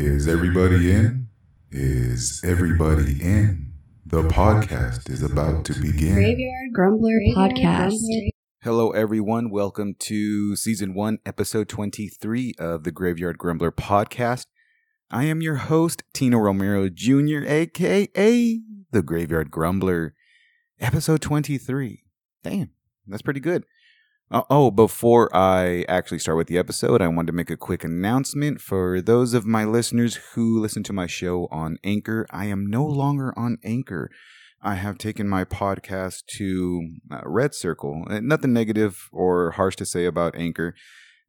Is everybody in? Is everybody in? The podcast is about to begin. Graveyard Grumbler Podcast. Hello, everyone. Welcome to season one, episode 23 of the Graveyard Grumbler podcast. I am your host, Tino Romero Jr., aka the Graveyard Grumbler. Episode 23. Damn, that's pretty good. Uh, oh, before I actually start with the episode, I wanted to make a quick announcement for those of my listeners who listen to my show on Anchor. I am no longer on Anchor. I have taken my podcast to uh, Red Circle. Uh, Nothing negative or harsh to say about Anchor.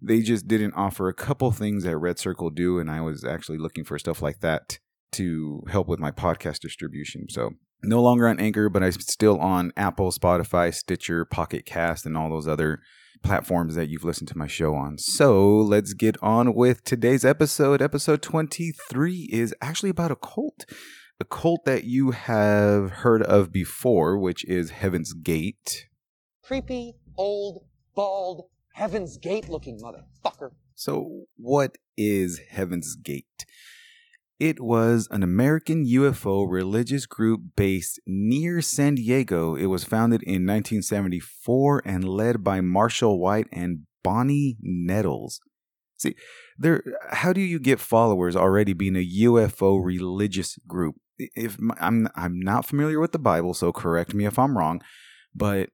They just didn't offer a couple things that Red Circle do, and I was actually looking for stuff like that to help with my podcast distribution. So no longer on Anchor, but I'm still on Apple, Spotify, Stitcher, Pocket Cast, and all those other platforms that you've listened to my show on. So let's get on with today's episode. Episode 23 is actually about a cult. A cult that you have heard of before, which is Heaven's Gate. creepy, old, bald, Heaven's Gate looking motherfucker. So, what is Heaven's Gate? It was an American UFO religious group based near San Diego. It was founded in 1974 and led by Marshall White and Bonnie Nettles. See, there how do you get followers already being a UFO religious group? If I'm I'm not familiar with the Bible, so correct me if I'm wrong, but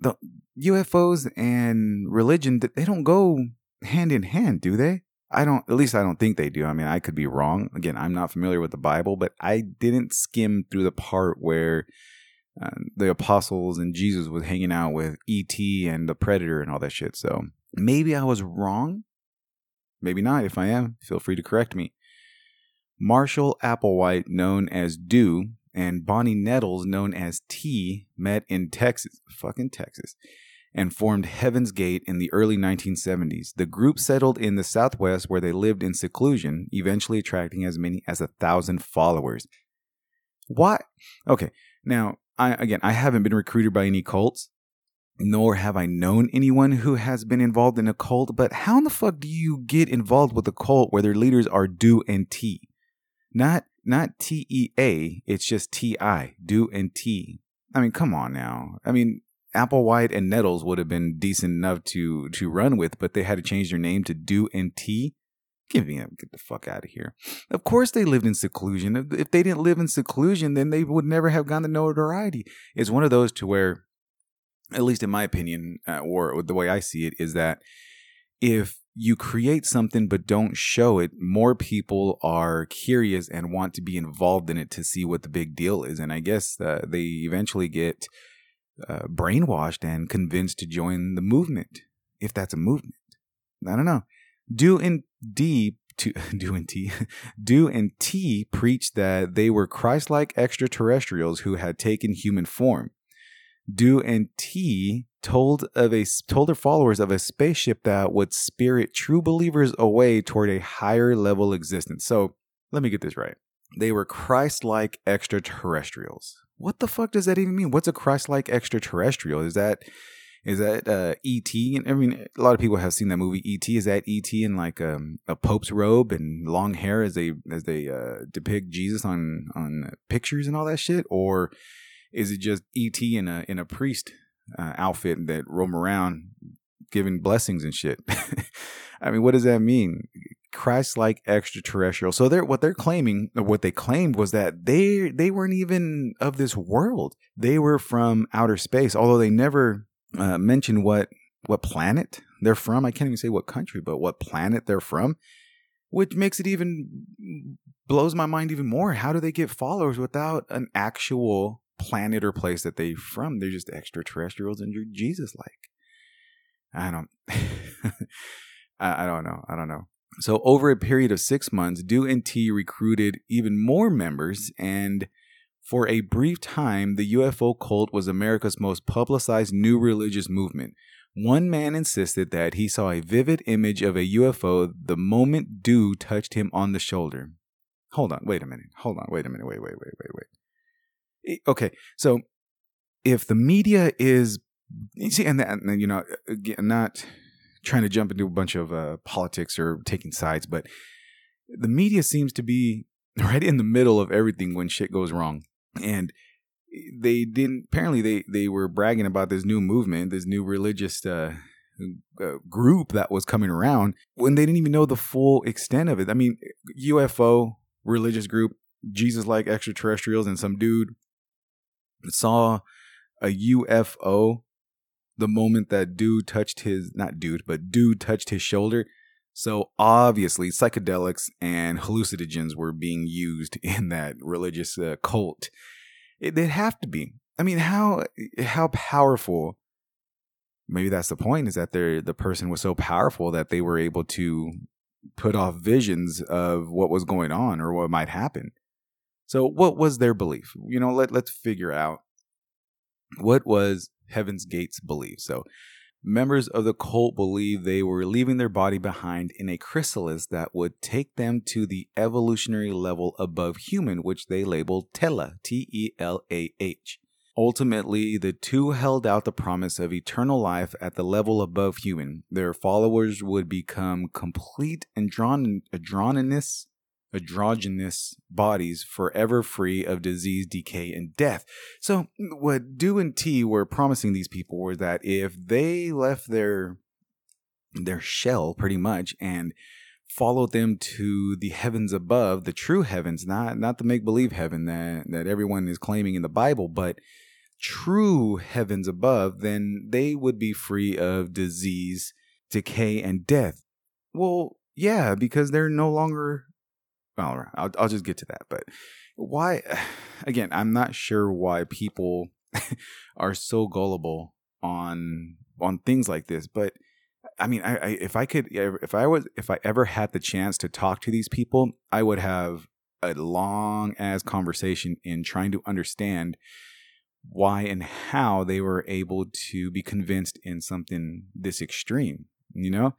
the UFOs and religion they don't go hand in hand, do they? I don't, at least I don't think they do. I mean, I could be wrong. Again, I'm not familiar with the Bible, but I didn't skim through the part where uh, the apostles and Jesus was hanging out with E.T. and the Predator and all that shit. So maybe I was wrong. Maybe not. If I am, feel free to correct me. Marshall Applewhite, known as Do, and Bonnie Nettles, known as Ti, met in Texas, fucking Texas, and formed Heaven's Gate in the early 1970s. The group settled in the Southwest where they lived in seclusion, eventually attracting as many as a thousand followers. What? Okay, now, I, again, I haven't been recruited by any cults, nor have I known anyone who has been involved in a cult, but how in the fuck do you get involved with a cult where their leaders are Do and Ti? Not not T E A, it's just T I, Do and Ti. I mean, come on now. I mean, Applewhite and Nettles would have been decent enough to to run with, but they had to change their name to Do and Ti. Give me a, get the fuck out of here. Of course they lived in seclusion. If- If they didn't live in seclusion, then they would never have gotten the notoriety. It's one of those to where, at least in my opinion, uh, or the way I see it, is that if you create something but don't show it, more people are curious and want to be involved in it to see what the big deal is. And I guess uh, they eventually get uh, brainwashed and convinced to join the movement, if that's a movement. I don't know. Do and D to do and Ti, do and Ti preached that they were Christ-like extraterrestrials who had taken human form. Do and Ti told of a told their followers of a spaceship that would spirit true believers away toward a higher level existence. So let me get this right. They were Christ-like extraterrestrials. What the fuck does that even mean? What's a Christ-like extraterrestrial? Is that is that uh, E.T.? And I mean, a lot of people have seen that movie E.T. Is that E.T. in like um, a pope's robe and long hair as they as they uh, depict Jesus on on pictures and all that shit, or is it just E.T. in a in a priest uh, outfit that roam around giving blessings and shit? I mean, what does that mean? Christ-like extraterrestrial. So they're what they're claiming, what they claimed was that they they weren't even of this world. They were from outer space, although they never uh, mentioned what what planet they're from. I can't even say what country, but what planet they're from, which makes it even blows my mind even more. How do they get followers without an actual planet or place that they're from? They're just extraterrestrials and you're Jesus like. I don't. I, I don't know. I don't know. So over a period of six months, Do and Ti recruited even more members, and for a brief time, the UFO cult was America's most publicized new religious movement. One man insisted that he saw a vivid image of a UFO the moment Do touched him on the shoulder. Hold on, wait a minute. Hold on, wait a minute. Wait, wait, wait, wait, wait. Okay, so if the media is, you see, and, that, and you know, not trying to jump into a bunch of uh, politics or taking sides, but the media seems to be right in the middle of everything when shit goes wrong. And they didn't apparently they they were bragging about this new movement, this new religious uh, uh, group that was coming around when they didn't even know the full extent of it. I mean, UFO religious group, Jesus like extraterrestrials and some dude saw a UFO the moment that dude touched his not dude, but dude touched his shoulder. So obviously, psychedelics and hallucinogens were being used in that religious uh, cult. It, would have to be. I mean, how how powerful? Maybe that's the point. Is that they the person was so powerful that they were able to put off visions of what was going on or what might happen. So, what was their belief? You know, let let's figure out what was Heaven's Gate's belief. So, members of the cult believed they were leaving their body behind in a chrysalis that would take them to the evolutionary level above human, which they labeled Tela, T E L A H. Ultimately, the two held out the promise of eternal life at the level above human. Their followers would become complete and andron- androgynous androgynous bodies forever free of disease, decay, and death. So, mm, what Do and Ti were promising these people was that if they left their their shell pretty much and followed them to the heavens above, the true heavens, not not the make believe heaven that that everyone is claiming in the Bible, but true heavens above, then they would be free of disease, decay, and death. Well, yeah, because they're no longer well, I'll, I'll just get to that. But why, again, I'm not sure why people are so gullible on on things like this. But I mean, I, I if I could, if I was, if I ever had the chance to talk to these people, I would have a long as conversation in trying to understand why and how they were able to be convinced in something this extreme, you know?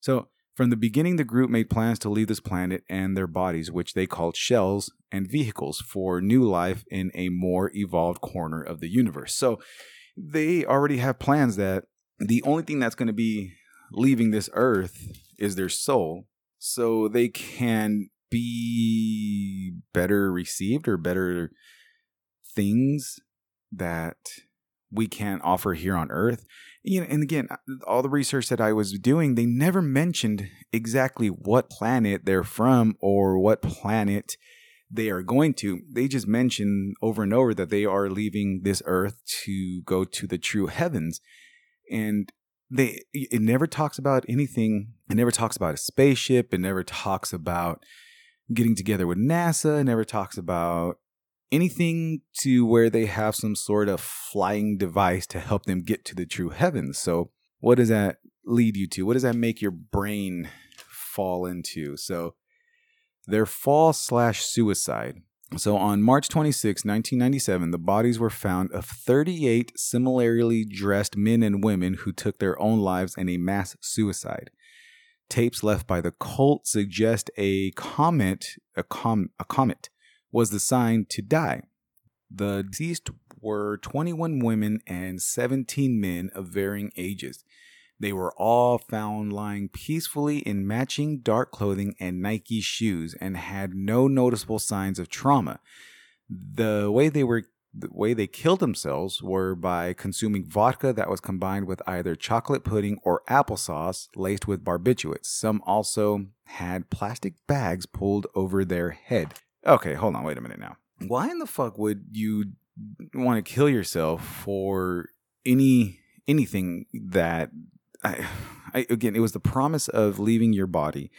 So from the beginning, the group made plans to leave this planet and their bodies, which they called shells and vehicles, for new life in a more evolved corner of the universe. So they already have plans that the only thing that's going to be leaving this earth is their soul, so they can be better received or better things that we can't offer here on earth you know, and again, uh, all the research that I was doing, they never mentioned exactly what planet they're from or what planet they are going to. They just mention over and over that they are leaving this earth to go to the true heavens. And they it never talks about anything. It never talks about a spaceship. It never talks about getting together with NASA. It never talks about anything to where they have some sort of flying device to help them get to the true heavens. So, what does that lead you to? What does that make your brain fall into? So, their fall slash suicide. So, on March 26, 1997, the bodies were found of 38 similarly dressed men and women who took their own lives in a mass suicide. Tapes left by the cult suggest a comet, a, com- a comet was the sign to die. The deceased were 21 women and 17 men of varying ages. They were all found lying peacefully in matching dark clothing and Nike shoes and had no noticeable signs of trauma. The way they were the way they killed themselves were by consuming vodka that was combined with either chocolate pudding or applesauce laced with barbiturates. Some also had plastic bags pulled over their head. Okay, hold on, wait a minute now. Why in the fuck would you want to kill yourself for any anything that I, I again it was the promise of leaving your body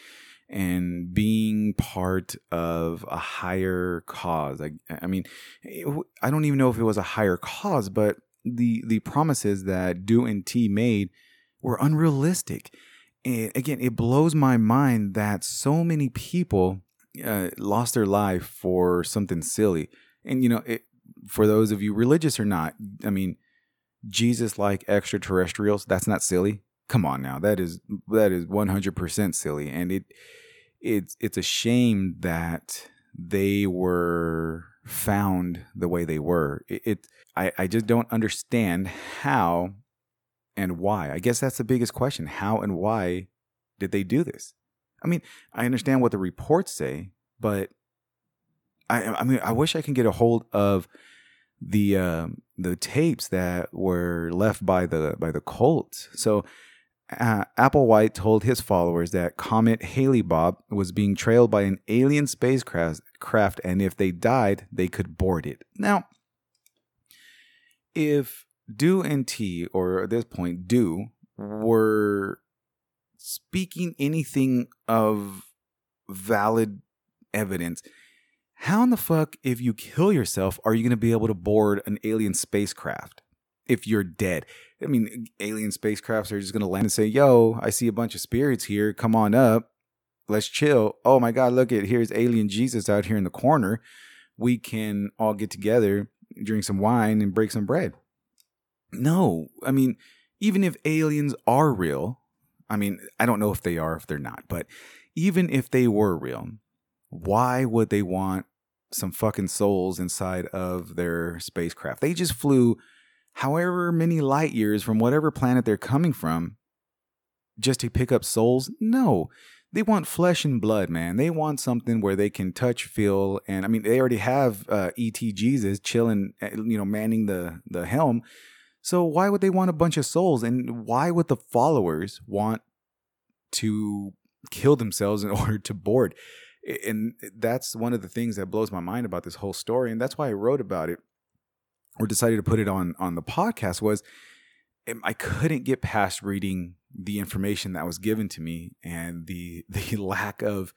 and being part of a higher cause. I, I mean, eh, I don't even know if it was a higher cause, but the the promises that Do and Ti made were unrealistic. And again, it blows my mind that so many people uh, lost their life for something silly. And you know, it, for those of you religious or not, I mean, Jesus like extraterrestrials, that's not silly. Come on now, that is that is 100% silly and it it's it's a shame that they were found the way they were. It, it I I just don't understand how and why. I guess that's the biggest question. How and why did they do this? I mean, I understand what the reports say, but I I mean, I wish I can get a hold of the um, the tapes that were left by the by the cult. So uh, Applewhite told his followers that Comet Hale-Bopp was being trailed by an alien spacecraft, craft, and if they died, they could board it. Now, if Do and Ti, or at this point, Do, were speaking anything of valid evidence, how in the fuck, if you kill yourself, are you going to be able to board an alien spacecraft if you're dead? I mean, alien spacecrafts are just going to land and say, yo, I see a bunch of spirits here. Come on up. Let's chill. Oh my God, look at here's alien Jesus out here in the corner. We can all get together, drink some wine, and break some bread. No, I mean, even if aliens are real, I mean, I don't know if they are, if they're not, but even if they were real, why would they want some fucking souls inside of their spacecraft? They just flew however many light years from whatever planet they're coming from just to pick up souls? No. They want flesh and blood, man. They want something where they can touch, feel, and I mean, they already have uh, ET Jesus chilling, eh, you know, manning the the helm. So why would they want a bunch of souls? And why would the followers want to kill themselves in order to board? And that's one of the things that blows my mind about this whole story, and that's why I wrote about it or decided to put it on on the podcast was um, I couldn't get past reading the information that was given to me and the the lack of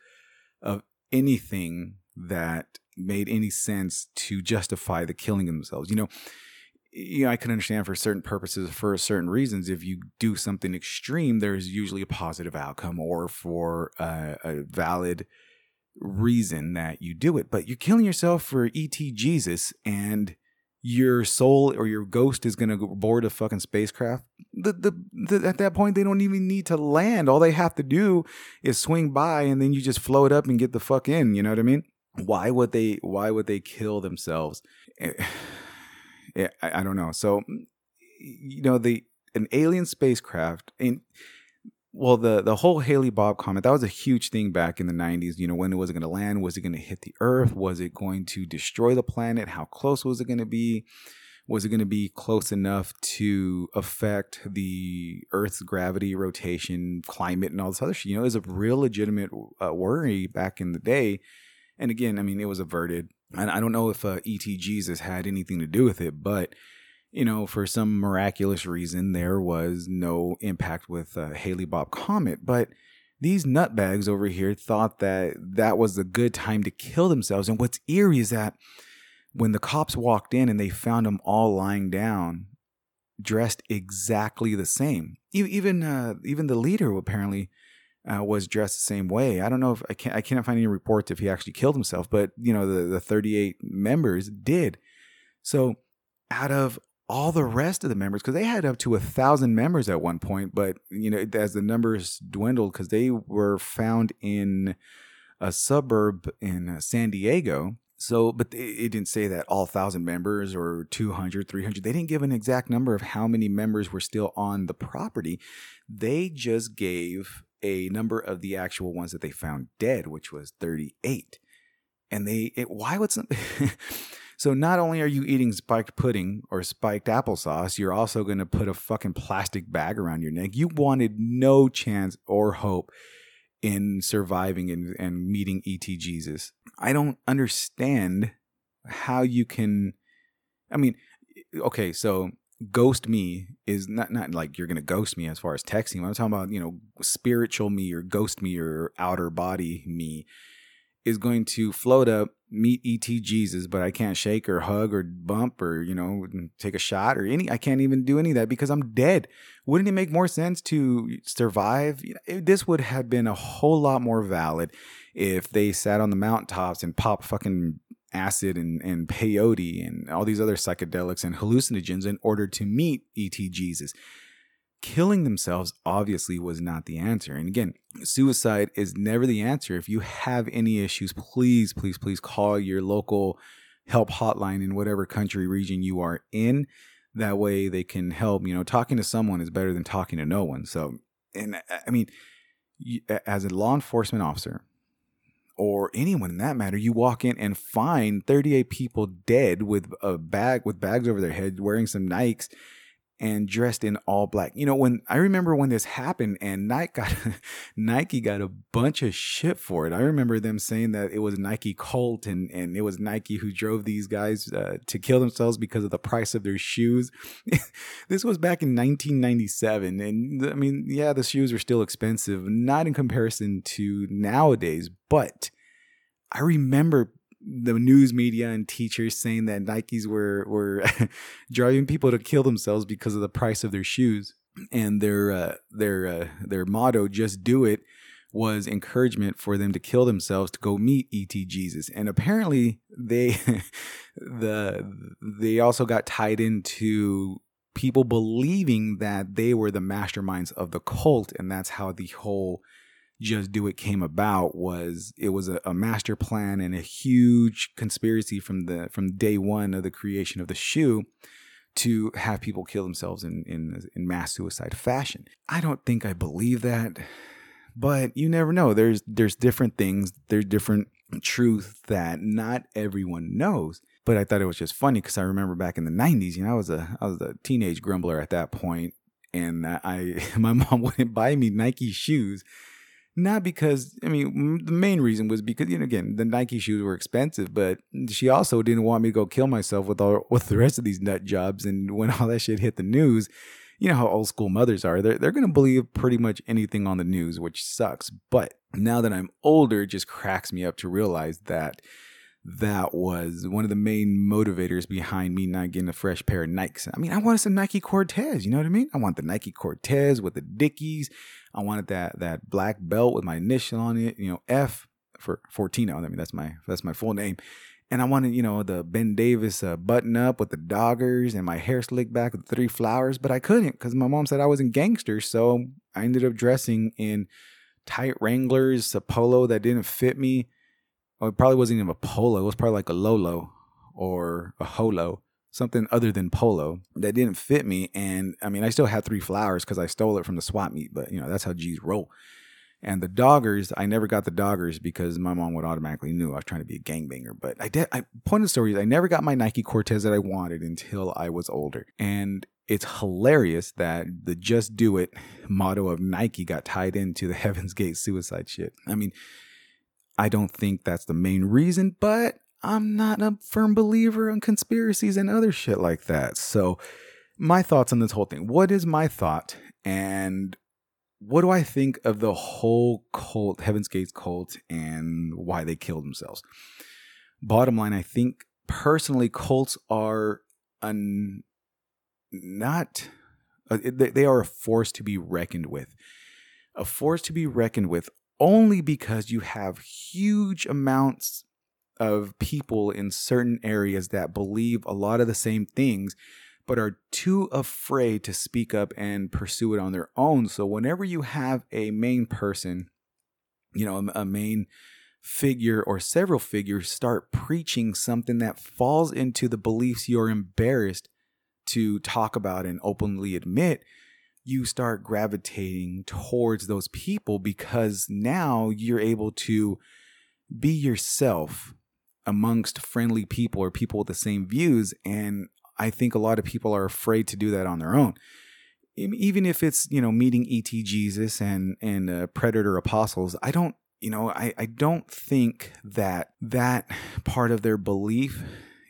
of anything that made any sense to justify the killing of themselves. You know, you know, I can understand for certain purposes, for certain reasons, if you do something extreme, there's usually a positive outcome or for a, a valid reason that you do it. But you're killing yourself for ET Jesus and your soul or your ghost is going to board a fucking spacecraft the, the, the at that point they don't even need to land all they have to do is swing by and then you just float up and get the fuck in you know what i mean why would they why would they kill themselves eh, I, I don't know so you know the an alien spacecraft and well, the the whole Hale-Bopp comment that was a huge thing back in the '90s. You know, when was it going to land? Was it going to hit the Earth? Was it going to destroy the planet? How close was it going to be? Was it going to be close enough to affect the Earth's gravity, rotation, climate, and all this other shit? You know, it was a real legitimate uh, worry back in the day. And again, I mean, it was averted. And I don't know if uh, ET Jesus had anything to do with it, but you know, for some miraculous reason, there was no impact with uh, Hale-Bopp Comet. But these nutbags over here thought that that was a good time to kill themselves. And what's eerie is that when the cops walked in and they found them all lying down, dressed exactly the same, even uh, even the leader apparently uh, was dressed the same way. I don't know if I can't I cannot find any reports if he actually killed himself, but you know the the 38 members did. So out of all the rest of the members because they had up to a thousand members at one point but you know as the numbers dwindled because they were found in a suburb in uh, san diego so but it didn't say that all 1000 members or 200 300 they didn't give an exact number of how many members were still on the property they just gave a number of the actual ones that they found dead which was 38 and they it, why would some So not only are you eating spiked pudding or spiked applesauce, you're also going to put a fucking plastic bag around your neck. You wanted no chance or hope in surviving and, and meeting ET Jesus. I don't understand how you can. I mean, okay, so ghost me is not not like you're gonna ghost me as far as texting. I'm talking about you know spiritual me or ghost me or outer body me is going to float up, meet ET Jesus, but I can't shake or hug or bump or, you know, take a shot or any, I can't even do any of that because I'm dead. Wouldn't it make more sense to survive? This would have been a whole lot more valid if they sat on the mountaintops and popped fucking acid and, and peyote and all these other psychedelics and hallucinogens in order to meet ET Jesus killing themselves obviously was not the answer. And again, suicide is never the answer. If you have any issues, please, please, please call your local help hotline in whatever country region you are in. That way they can help. You know, talking to someone is better than talking to no one. So, and I mean, as a law enforcement officer or anyone in that matter, you walk in and find 38 people dead with a bag with bags over their head, wearing some Nikes and dressed in all black. You know, when I remember when this happened and Nike got Nike got a bunch of shit for it. I remember them saying that it was Nike cult and and it was Nike who drove these guys uh, to kill themselves because of the price of their shoes. this was back in 1997 and I mean, yeah, the shoes were still expensive, not in comparison to nowadays, but I remember the news media and teachers saying that Nikes were were driving people to kill themselves because of the price of their shoes, and their uh, their uh, their motto "Just do it" was encouragement for them to kill themselves to go meet ET Jesus. And apparently, they the they also got tied into people believing that they were the masterminds of the cult, and that's how the whole just Do It came about was it was a, a, master plan and a huge conspiracy from the from day one of the creation of the shoe to have people kill themselves in in in mass suicide fashion. I don't think I believe that, but you never know. There's there's different things. There's different truth that not everyone knows. But I thought it was just funny because I remember back in the '90s, you know, I was a I was a teenage grumbler at that point, and I my mom wouldn't buy me Nike shoes not because I mean the main reason was because you know again the Nike shoes were expensive, but she also didn't want me to go kill myself with all with the rest of these nut jobs. And when all that shit hit the news, you know how old school mothers are. They're they're gonna believe pretty much anything on the news, which sucks. But now that I'm older, it just cracks me up to realize that that was one of the main motivators behind me not getting a fresh pair of Nikes. I mean, I wanted some Nike Cortez, you know what I mean? I want the Nike Cortez with the Dickies. I wanted that that black belt with my initial on it, you know, F for Fortino. I mean, that's my that's my full name. And I wanted, you know, the Ben Davis uh, button up with the doggers and my hair slicked back with three flowers, but I couldn't because my mom said I wasn't gangster. So I ended up dressing in tight Wranglers, a polo that didn't fit me well, it probably wasn't even a polo. It was probably like a Lolo or a Holo, something other than polo that didn't fit me. And I mean, I still had three flowers because I stole it from the swap meet, but you know, that's how G's roll. And the doggers, I never got the doggers because my mom would automatically knew I was trying to be a gangbanger. But I did. I point of the story is I never got my Nike Cortez that I wanted until I was older. And it's hilarious that the "Just Do It" motto of Nike got tied into the Heaven's Gate suicide shit. I mean, I don't think that's the main reason, but I'm not a firm believer in conspiracies and other shit like that. So, my thoughts on this whole thing. What is my thought? And what do I think of the whole cult, Heaven's Gates cult, and why they killed themselves? Bottom line, I think personally, cults are an, not, uh, they are a force to be reckoned with. A force to be reckoned with only because you have huge amounts of people in certain areas that believe a lot of the same things but are too afraid to speak up and pursue it on their own. So whenever you have a main person, you know, a, main figure or several figures start preaching something that falls into the beliefs you're embarrassed to talk about and openly admit, you start gravitating towards those people because now you're able to be yourself amongst friendly people or people with the same views. And I think a lot of people are afraid to do that on their own. Even if it's, you know, meeting ET Jesus and, and uh, Predator Apostles, I don't, you know, I, I don't think that that part of their belief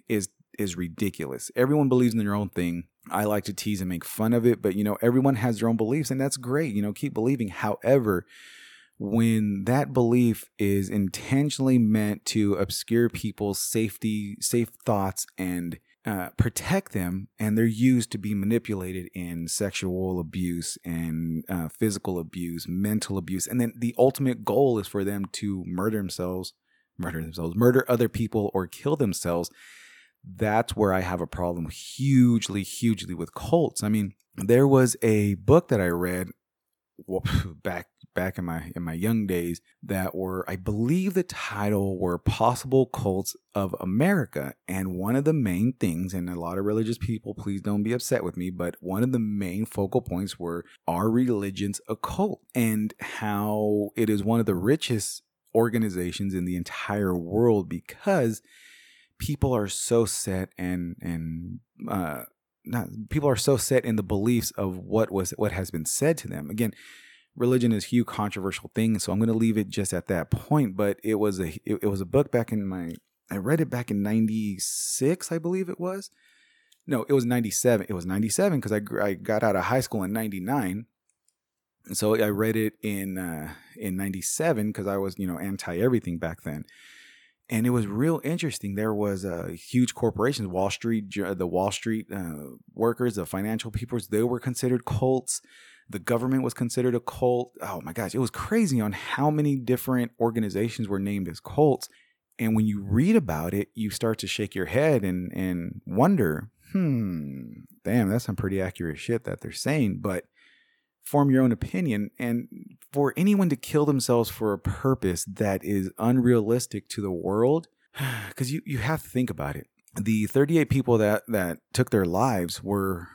is is ridiculous. Everyone believes in their own thing. I like to tease and make fun of it, but you know, everyone has their own beliefs and that's great. You know, keep believing. However, when that belief is intentionally meant to obscure people's safety, safe thoughts and uh, protect them, and they're used to be manipulated in sexual abuse and uh, physical abuse, mental abuse, and then the ultimate goal is for them to murder themselves, murder themselves, murder other people, or kill themselves that's where I have a problem hugely, hugely with cults. I mean, there was a book that I read back back in my in my young days that were I believe the title were possible cults of America. And one of the main things and a lot of religious people please don't be upset with me but one of the main focal points were our religion's a cult? And how it is one of the richest organizations in the entire world because people are so set and and uh not people are so set in the beliefs of what was what has been said to them. Again religion is a huge controversial thing so i'm going to leave it just at that point but it was a it, it was a book back in my i read it back in 96 i believe it was. No it was 97 it was 97 because I, I got out of high school in 99 so i read it in uh in 97 because i was you know anti everything back then and it was real interesting. There was uh, huge corporations, Wall Street, the Wall Street uh, workers, the financial people, they were considered cults. The government was considered a cult. Oh my gosh, it was crazy on how many different organizations were named as cults. And when you read about it, you start to shake your head and and wonder, hmm, damn, that's some pretty accurate shit that they're saying. But form your own opinion. And for anyone to kill themselves for a purpose that is unrealistic to the world, because you, you have to think about it. The 38 people that, that took their lives were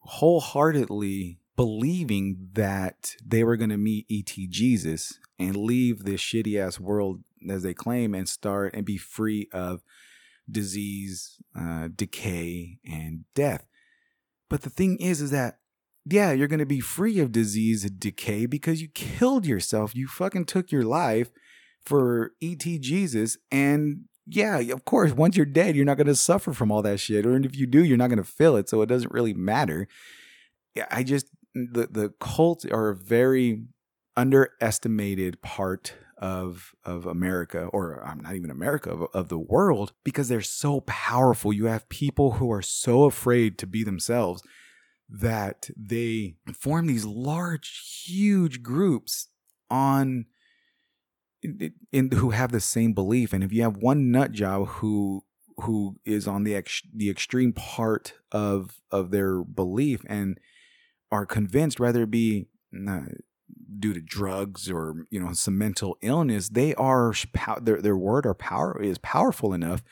wholeheartedly believing that they were going to meet ET Jesus and leave this shitty ass world as they claim and start and be free of disease, uh, decay, and death. But the thing is, is that yeah, you're going to be free of disease and decay because you killed yourself. You fucking took your life for ET Jesus. And yeah, of course, once you're dead, you're not going to suffer from all that shit. Or if you do, you're not going to feel it. So it doesn't really matter. Yeah, I just, the, the cults are a very underestimated part of of America or I'm not even America of, of the world because they're so powerful. You have people who are so afraid to be themselves that they form these large, huge groups on in, who have the same belief. And if you have one nut job who who is on the ex, the extreme part of of their belief and are convinced, whether it be uh, due to drugs or you know some mental illness, they are their their word or power is powerful enough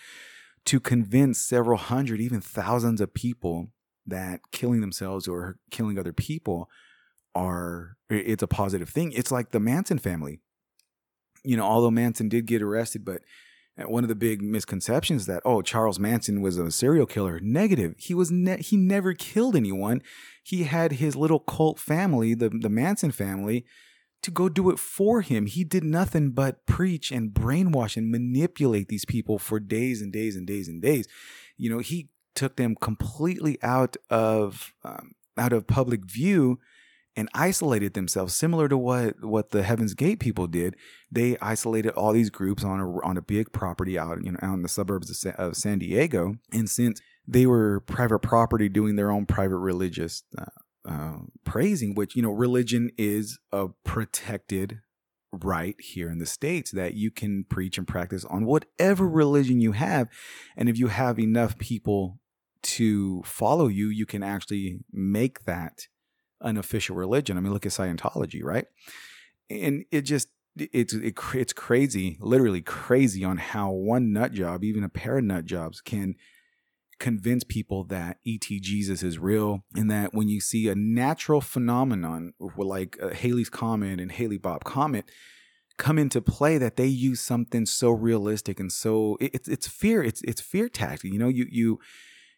to convince several hundred, even thousands of people that killing themselves or killing other people are it's a positive thing. It's like the Manson family. You know, although Manson did get arrested, but uh, one of the big misconceptions that oh Charles Manson was a serial killer. Negative. He was ne- he never killed anyone. He had his little cult family, the the Manson family, to go do it for him. He did nothing but preach and brainwash and manipulate these people for days and days and days and days. You know, he took them completely out of um, out of public view and isolated themselves similar to what what the Heaven's Gate people did. They isolated all these groups on a on a big property out you know out in the suburbs of, Sa- of San Diego. And since they were private property doing their own private religious uh, uh, praising which you know religion is a protected right here in the states that you can preach and practice on whatever religion you have. And if you have enough people to follow you, you can actually make that an official religion. I mean, look at Scientology, right? And it just it's it, it's crazy, literally crazy on how one nut job, even a pair of nut jobs, can convince people that ET Jesus is real, and that when you see a natural phenomenon like uh, Halley's Comet and Hale-Bopp Comet come into play, that they use something so realistic and so it, it's it's fear, it's it's fear tactic. You know, you you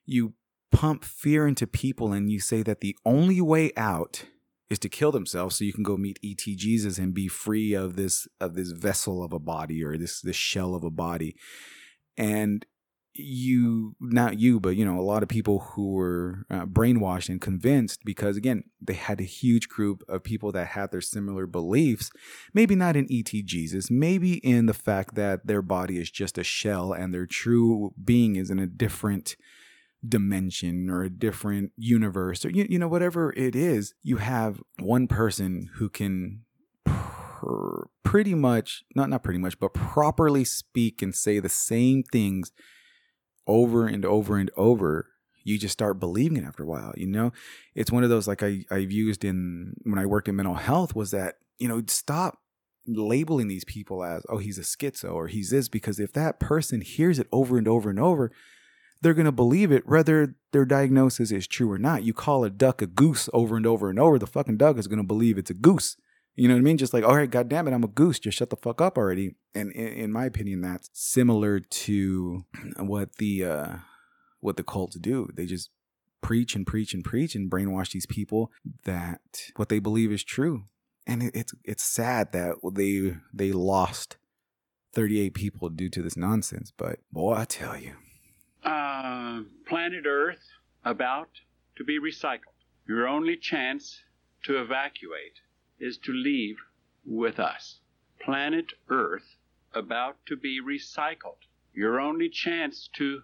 you pump fear into people and you say that the only way out is to kill themselves so you can go meet ET Jesus and be free of this of this vessel of a body or this this shell of a body. And you not you but you know a lot of people who were uh, brainwashed and convinced because again they had a huge group of people that had their similar beliefs maybe not in et jesus maybe in the fact that their body is just a shell and their true being is in a different dimension or a different universe or you, you know whatever it is you have one person who can pr- pretty much not not pretty much but properly speak and say the same things over and over and over you just start believing it after a while. You know, it's one of those like I I've used in when I worked in mental health was that you know stop labeling these people as oh he's a schizo or he's this because if that person hears it over and over and over they're going to believe it whether their diagnosis is true or not. You call a duck a goose over and over and over the fucking duck is going to believe it's a goose. You know what i mean? Just like all right god damn it i'm a goose just shut the fuck up already. And in, my opinion that's similar to what the uh what the cults do. They just preach and preach and preach and brainwash these people that what they believe is true. And it, it's it's sad that they they lost 38 people due to this nonsense. But boy, I tell you, uh, planet Earth about to be recycled. Your only chance to evacuate is to leave with us. Planet Earth about to be recycled. Your only chance to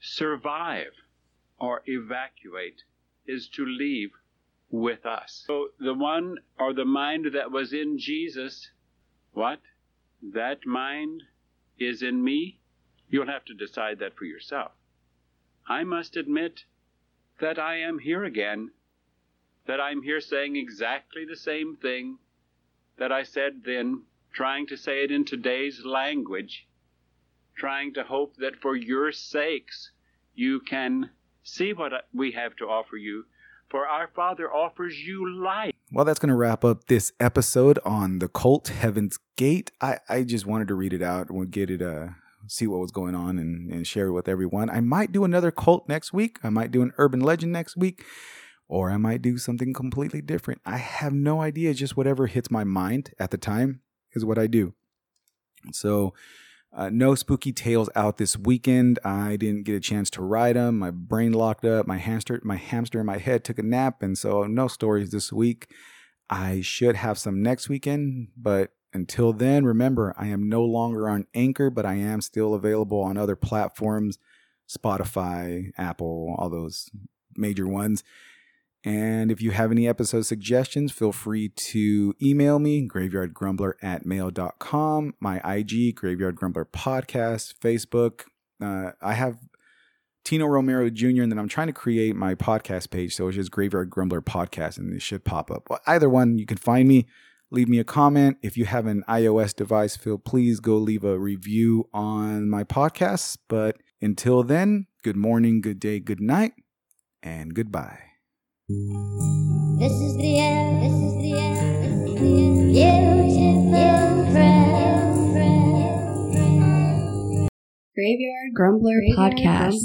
survive or evacuate is to leave with us. So the one or the mind that was in Jesus, what? That mind is in me? You'll have to decide that for yourself. I must admit that I am here again, that I'm here saying exactly the same thing that I said then, trying to say it in today's language, trying to hope that for your sakes you can see what we have to offer you for our Father offers you life. Well, that's going to wrap up this episode on the cult Heaven's Gate. I, I just wanted to read it out and we'll get it, uh, see what was going on and, and share it with everyone. I might do another cult next week. I might do an urban legend next week, or I might do something completely different. I have no idea. Just whatever hits my mind at the time is what I do. So, uh, no spooky tales out this weekend. I didn't get a chance to write them. My brain locked up. My hamster, my hamster in my head took a nap, and so no stories this week. I should have some next weekend, but until then, remember I am no longer on Anchor, but I am still available on other platforms, Spotify, Apple, all those major ones. And if you have any episode suggestions, feel free to email me, graveyardgrumbler at mail.com, my IG, Graveyard Grumbler Podcast, Facebook. Uh, I have Tino Romero Jr., and then I'm trying to create my podcast page. So it's just Graveyard Grumbler Podcast, and it should pop up. Well, either one, you can find me. Leave me a comment. If you have an iOS device, feel please go leave a review on my podcast. But until then, good morning, good day, good night, and goodbye. This is the end. This is the end. This is the end. Beautiful friend. Graveyard Grumbler Podcast.